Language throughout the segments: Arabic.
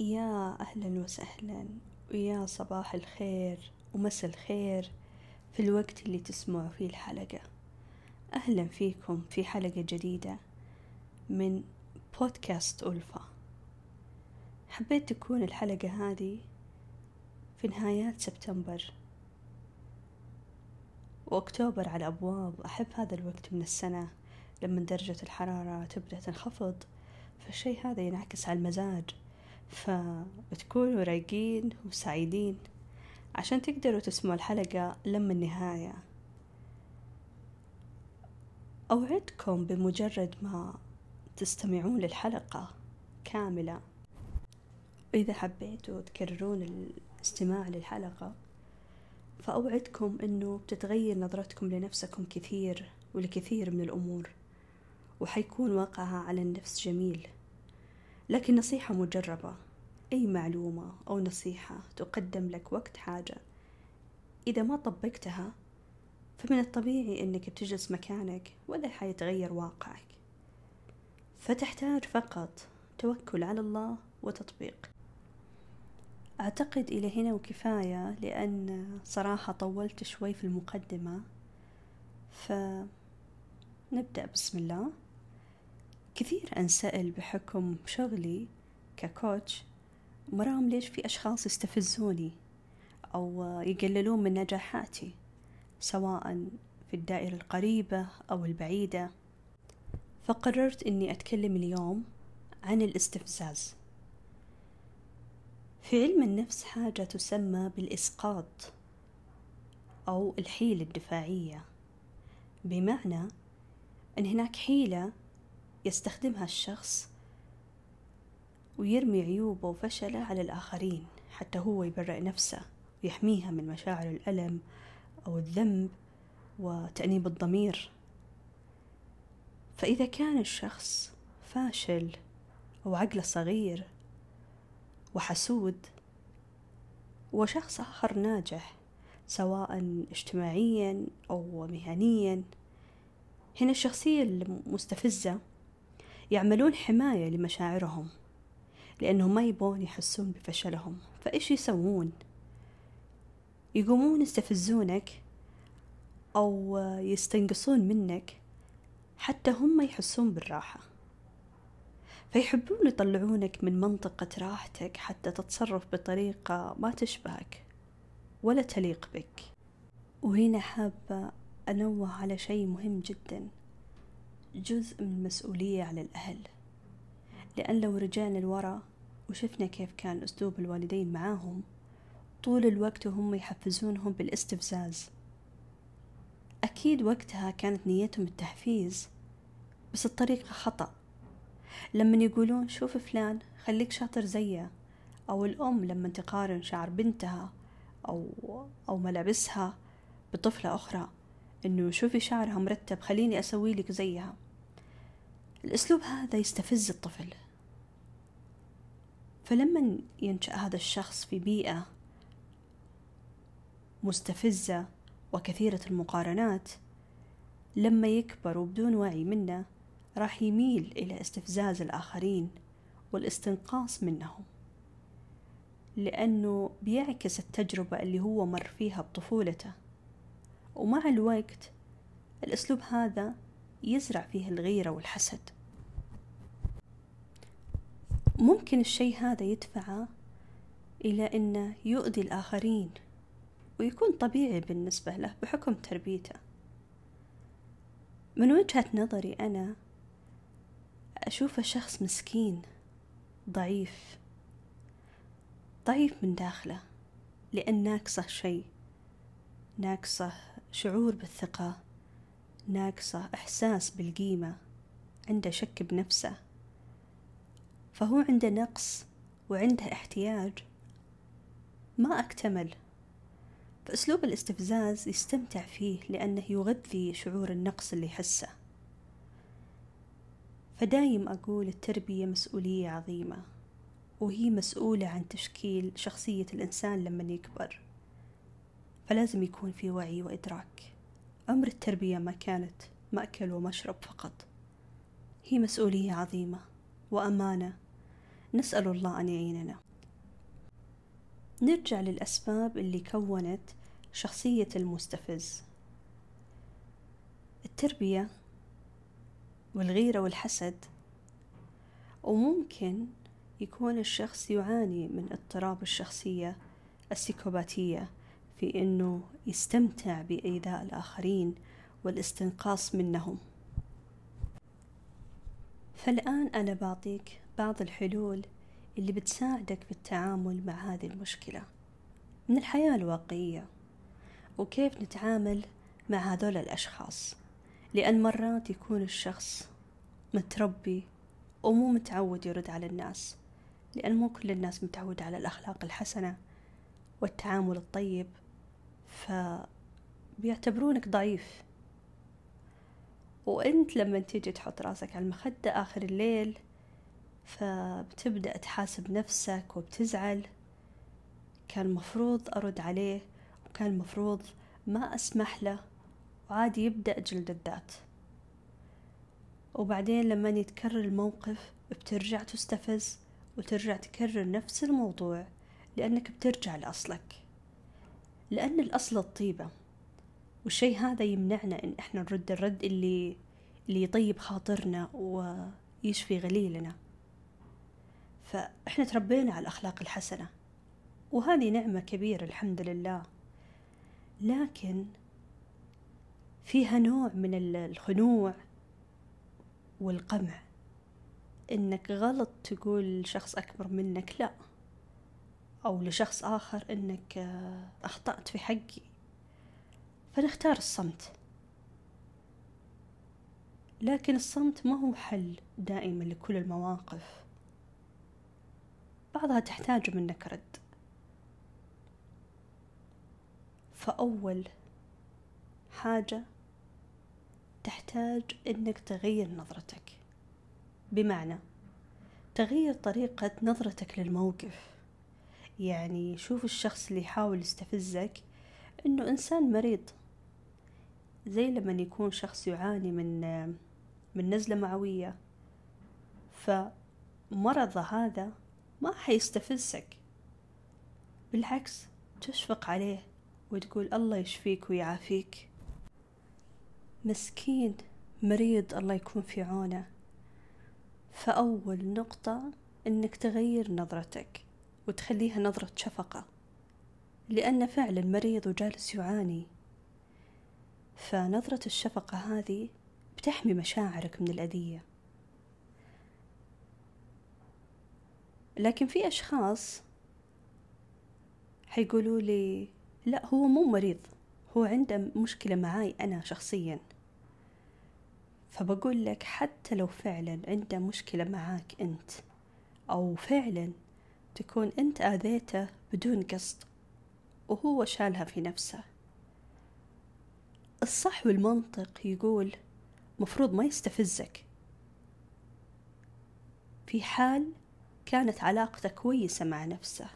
يا أهلا وسهلا ويا صباح الخير ومسا الخير في الوقت اللي تسمعوا فيه الحلقة. أهلا فيكم في حلقة جديدة من بودكاست ألفا. حبيت تكون الحلقة هذه في نهايات سبتمبر وأكتوبر على الأبواب أحب هذا الوقت من السنة. لما درجة الحرارة تبدأ تنخفض فالشي هذا ينعكس على المزاج. فتكونوا رايقين وسعيدين عشان تقدروا تسمعوا الحلقة لما النهاية. أوعدكم بمجرد ما تستمعون للحلقة كاملة. وإذا حبيتوا تكررون الاستماع للحلقة فأوعدكم أنه بتتغير نظرتكم لنفسكم كثير ولكثير من الأمور وحيكون واقعها على النفس جميل. لكن نصيحة مجربة. أي معلومة أو نصيحة تقدم لك وقت حاجة إذا ما طبقتها فمن الطبيعي أنك بتجلس مكانك ولا حيتغير واقعك. فتحتاج فقط توكل على الله وتطبيق. أعتقد إلى هنا وكفاية لأن صراحة طولت شوي في المقدمة. فنبدأ. بسم الله. كثير أنسأل بحكم شغلي ككوتش مرام ليش في أشخاص يستفزوني أو يقللون من نجاحاتي سواء في الدائرة القريبة أو البعيدة. فقررت أني أتكلم اليوم عن الاستفزاز. في علم النفس حاجة تسمى بالإسقاط أو الحيلة الدفاعية بمعنى أن هناك حيلة يستخدمها الشخص ويرمي عيوبه وفشله على الآخرين حتى هو يبرئ نفسه ويحميها من مشاعر الألم أو الذنب وتأنيب الضمير. فإذا كان الشخص فاشل أو عقله صغير وحسود وشخص آخر ناجح سواء اجتماعيا أو مهنيا هنا الشخصية المستفزة يعملون حماية لمشاعرهم لأنهم ما يبون يحسون بفشلهم. فإيش يسوون؟ يقومون يستفزونك أو يستنقصون منك حتى هم يحسون بالراحة. فيحبون يطلعونك من منطقة راحتك حتى تتصرف بطريقة ما تشبهك ولا تليق بك. وهنا حابة أنوه على شيء مهم جدا. جزء من المسؤولية على الأهل. لأن لو رجعنا لورا وشفنا كيف كان أسلوب الوالدين معاهم طول الوقت وهم يحفزونهم بالاستفزاز. أكيد وقتها كانت نيتهم التحفيز بس الطريقة خطأ. لما يقولون شوف فلان خليك شاطر زيه أو الأم لما تقارن شعر بنتها أو أو ملابسها بطفلة أخرى. إنه شوفي شعرها مرتب خليني أسوي لك زيها. الأسلوب هذا يستفز الطفل. فلما ينشأ هذا الشخص في بيئة مستفزة وكثيرة المقارنات لما يكبر وبدون وعي منه راح يميل إلى استفزاز الآخرين والاستنقاص منهم. لأنه بيعكس التجربة اللي هو مر فيها بطفولته. ومع الوقت الأسلوب هذا يزرع فيه الغيرة والحسد. ممكن الشيء هذا يدفعه إلى أنه يؤذي الآخرين ويكون طبيعي بالنسبة له بحكم تربيته. من وجهة نظري أنا أشوفه شخص مسكين ضعيف ضعيف من داخله لأن ناقصه شيء ناقصه شعور بالثقة ناقصة إحساس بالقيمة عنده شك بنفسه. فهو عنده نقص وعنده احتياج. ما أكتمل. فأسلوب الاستفزاز يستمتع فيه لأنه يغذي شعور النقص اللي يحسه. فدايم أقول التربية مسؤولية عظيمة وهي مسؤولة عن تشكيل شخصية الإنسان لما يكبر. فلازم يكون في وعي وإدراك. أمر التربية ما كانت مأكل ومشرب فقط. هي مسؤولية عظيمة وأمانة. نسأل الله أن يعيننا. نرجع للأسباب اللي كونت شخصية المستفز. التربية والغيرة والحسد. وممكن يكون الشخص يعاني من اضطراب الشخصية السيكوباتية. في أنه يستمتع بإيذاء الآخرين والاستنقاص منهم. فالآن أنا بعطيك بعض الحلول اللي بتساعدك في التعامل مع هذه المشكلة. من الحياة الواقعية وكيف نتعامل مع هذول الأشخاص؟ لأن مرات يكون الشخص متربي ومو متعود يرد على الناس لأن مو كل الناس متعودة على الأخلاق الحسنة والتعامل الطيب. فبيعتبرونك ضعيف. وانت لما تيجي تحط راسك على المخدة آخر الليل فبتبدأ تحاسب نفسك وبتزعل. كان مفروض أرد عليه وكان مفروض ما أسمح له وعادي يبدأ جلد الذات. وبعدين لما يتكرر الموقف بترجع تستفز وترجع تكرر نفس الموضوع لأنك بترجع لأصلك. لأن الأصل الطيبة. والشي هذا يمنعنا إن إحنا نرد الرد اللي اللي يطيب خاطرنا ويشفي غليلنا. فإحنا تربينا على الأخلاق الحسنة وهذه نعمة كبيرة الحمد لله. لكن فيها نوع من الخنوع والقمع. إنك غلط تقول لشخص أكبر منك لا. أو لشخص آخر إنك أخطأت في حقي. فنختار الصمت. لكن الصمت ما هو حل دائما لكل المواقف. بعضها تحتاج منك رد. فأول حاجة تحتاج إنك تغير نظرتك. بمعنى تغير طريقة نظرتك للموقف. يعني شوف الشخص اللي يحاول يستفزك إنه إنسان مريض. زي لما يكون شخص يعاني من من نزلة معوية. فمرضه هذا ما حيستفزك. بالعكس تشفق عليه وتقول الله يشفيك ويعافيك. مسكين مريض الله يكون في عونه. فأول نقطة إنك تغير نظرتك. وتخليها نظرة شفقة. لأن فعلا مريض وجالس يعاني. فنظرة الشفقة هذه بتحمي مشاعرك من الأذية. لكن في أشخاص حيقولوا لي لا هو مو مريض. هو عنده مشكلة معاي أنا شخصيا. فبقول لك حتى لو فعلا عنده مشكلة معاك أنت أو فعلا تكون أنت آذيته بدون قصد وهو شالها في نفسه. الصح والمنطق يقول مفروض ما يستفزك. في حال كانت علاقته كويسة مع نفسه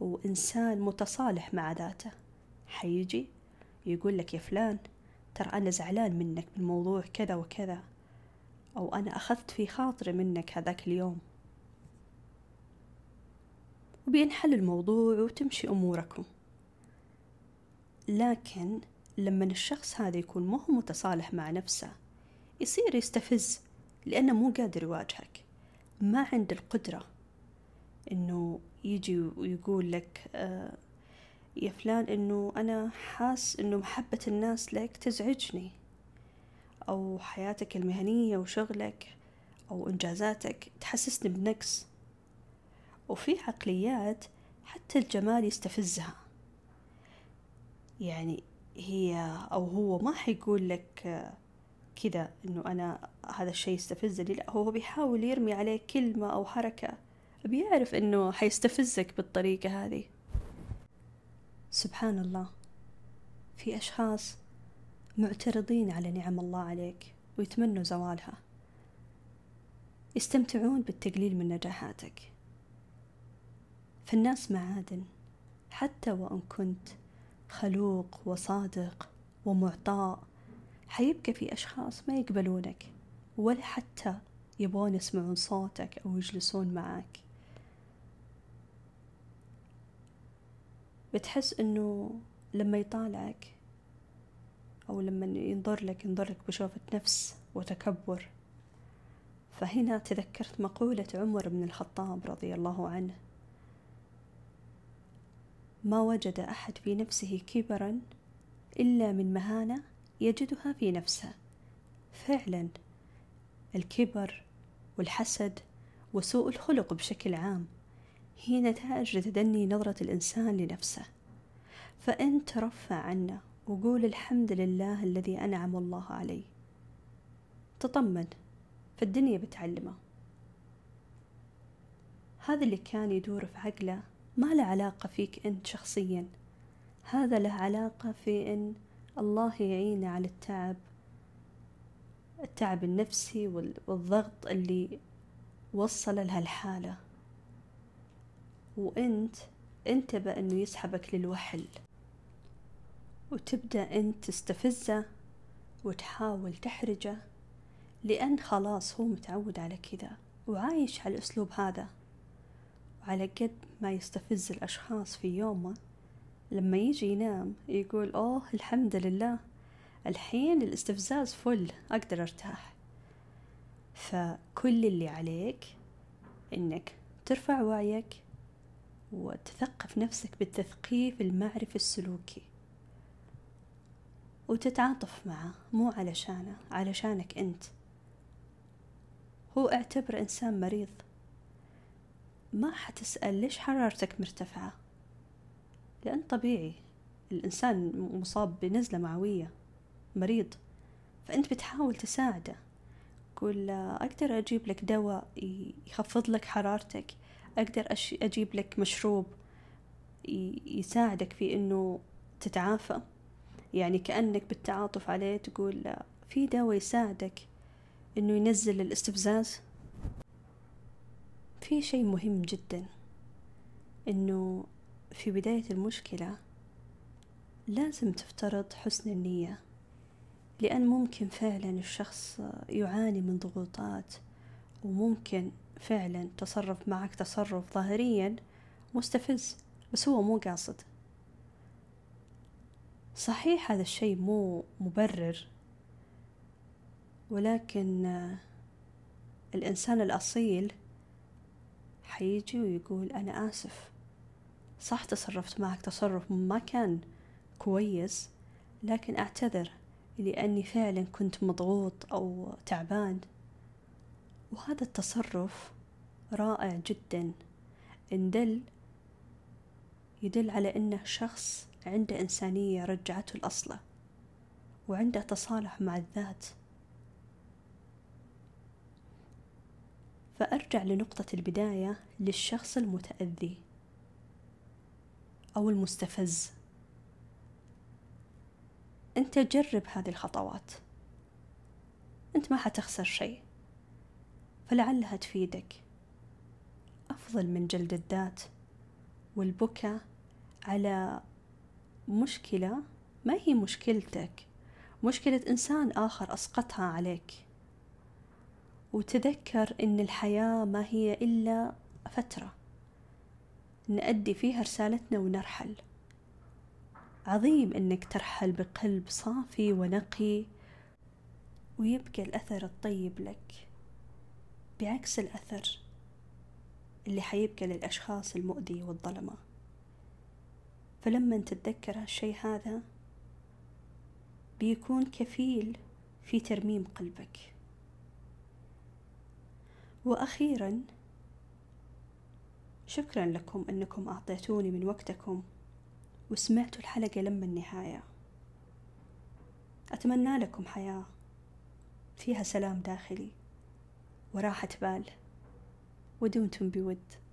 وإنسان متصالح مع ذاته حيجي يقول لك يا فلان ترى أنا زعلان منك من موضوع كذا وكذا أو أنا أخذت في خاطري منك هذاك اليوم. وبينحل الموضوع وتمشي أموركم. لكن لما الشخص هذا يكون مو متصالح مع نفسه يصير يستفز لأنه مو قادر يواجهك ما عنده القدرة. إنه يجي ويقول لك آه يا فلان إنه أنا حاس إنه محبة الناس لك تزعجني. أو حياتك المهنية وشغلك أو إنجازاتك تحسسني بنقص. وفي عقليات حتى الجمال يستفزها. يعني هي أو هو ما حيقول لك كذا إنه أنا هذا الشيء يستفزني لا هو بيحاول يرمي عليك كلمة أو حركة. بيعرف إنه حيستفزك بالطريقة هذه. سبحان الله في أشخاص معترضين على نعم الله عليك ويتمنوا زوالها. يستمتعون بالتقليل من نجاحاتك. فالناس معادن. حتى وإن كنت خلوق وصادق ومعطاء حيبقى في أشخاص ما يقبلونك ولا حتى يبغون يسمعون صوتك أو يجلسون معك بتحس إنه لما يطالعك أو لما ينظر لك ينظر لك بشوفة نفس وتكبر. فهنا تذكرت مقولة عمر بن الخطاب رضي الله عنه ما وجد أحد في نفسه كبرا إلا من مهانة يجدها في نفسه. فعلا الكبر والحسد وسوء الخلق بشكل عام هي نتائج لتدني نظرة الإنسان لنفسه. فأنت رفع عنه وقول الحمد لله الذي أنعم الله علي تطمن فالدنيا بتعلمه. هذا اللي كان يدور في عقله ما له علاقة فيك أنت شخصيا. هذا له علاقة في أن الله يعينه على التعب التعب النفسي والضغط اللي وصل لهالحالة وأنت انتبه أنه يسحبك للوحل. وتبدأ أنت تستفزه وتحاول تحرجه لأن خلاص هو متعود على كذا وعايش على الأسلوب هذا. وعلى قد ما يستفز الأشخاص في يومه لما يجي ينام يقول أوه الحمد لله الحين الاستفزاز فل أقدر أرتاح. فكل اللي عليك إنك ترفع وعيك وتثقف نفسك بالتثقيف المعرفي السلوكي وتتعاطف معه مو علشانه علشانك أنت. هو اعتبر إنسان مريض. ما حتسأل ليش حرارتك مرتفعة؟ لأن طبيعي الإنسان مصاب بنزلة معوية مريض فأنت بتحاول تساعده. قول أقدر أجيب لك دواء يخفض لك حرارتك؟ أقدر أجيب لك مشروب يساعدك في إنه تتعافى؟ يعني كأنك بالتعاطف عليه تقول في دواء يساعدك إنه ينزل الاستفزاز؟ في شيء مهم جدا إنه في بداية المشكلة لازم تفترض حسن النية لأن ممكن فعلا الشخص يعاني من ضغوطات وممكن فعلا تصرف معك تصرف ظاهريا مستفز بس هو مو قاصد. صحيح هذا الشيء مو مبرر ولكن الإنسان الأصيل حيجي ويقول أنا آسف. صح تصرفت معك تصرف ما كان كويس لكن أعتذر لأني فعلا كنت مضغوط أو تعبان. وهذا التصرف رائع جدا. إن دل يدل على أنه شخص عنده إنسانية رجعته لأصله وعنده تصالح مع الذات. فأرجع لنقطة البداية للشخص المتأذي أو المستفز. أنت جرب هذه الخطوات. أنت ما حتخسر شيء. فلعلها تفيدك. أفضل من جلد الذات والبكاء على مشكلة ما هي مشكلتك. مشكلة إنسان آخر أسقطها عليك. وتذكر إن الحياة ما هي إلا فترة. نأدي فيها رسالتنا ونرحل. عظيم إنك ترحل بقلب صافي ونقي ويبقى الأثر الطيب لك. بعكس الأثر اللي حيبقى للأشخاص المؤذية والظلمة. فلما تتذكر هالشي هذا بيكون كفيل في ترميم قلبك. وأخيرا شكرا لكم أنكم أعطيتوني من وقتكم وسمعتوا الحلقة لما النهاية. أتمنى لكم حياة فيها سلام داخلي وراحة بال ودمتم بود.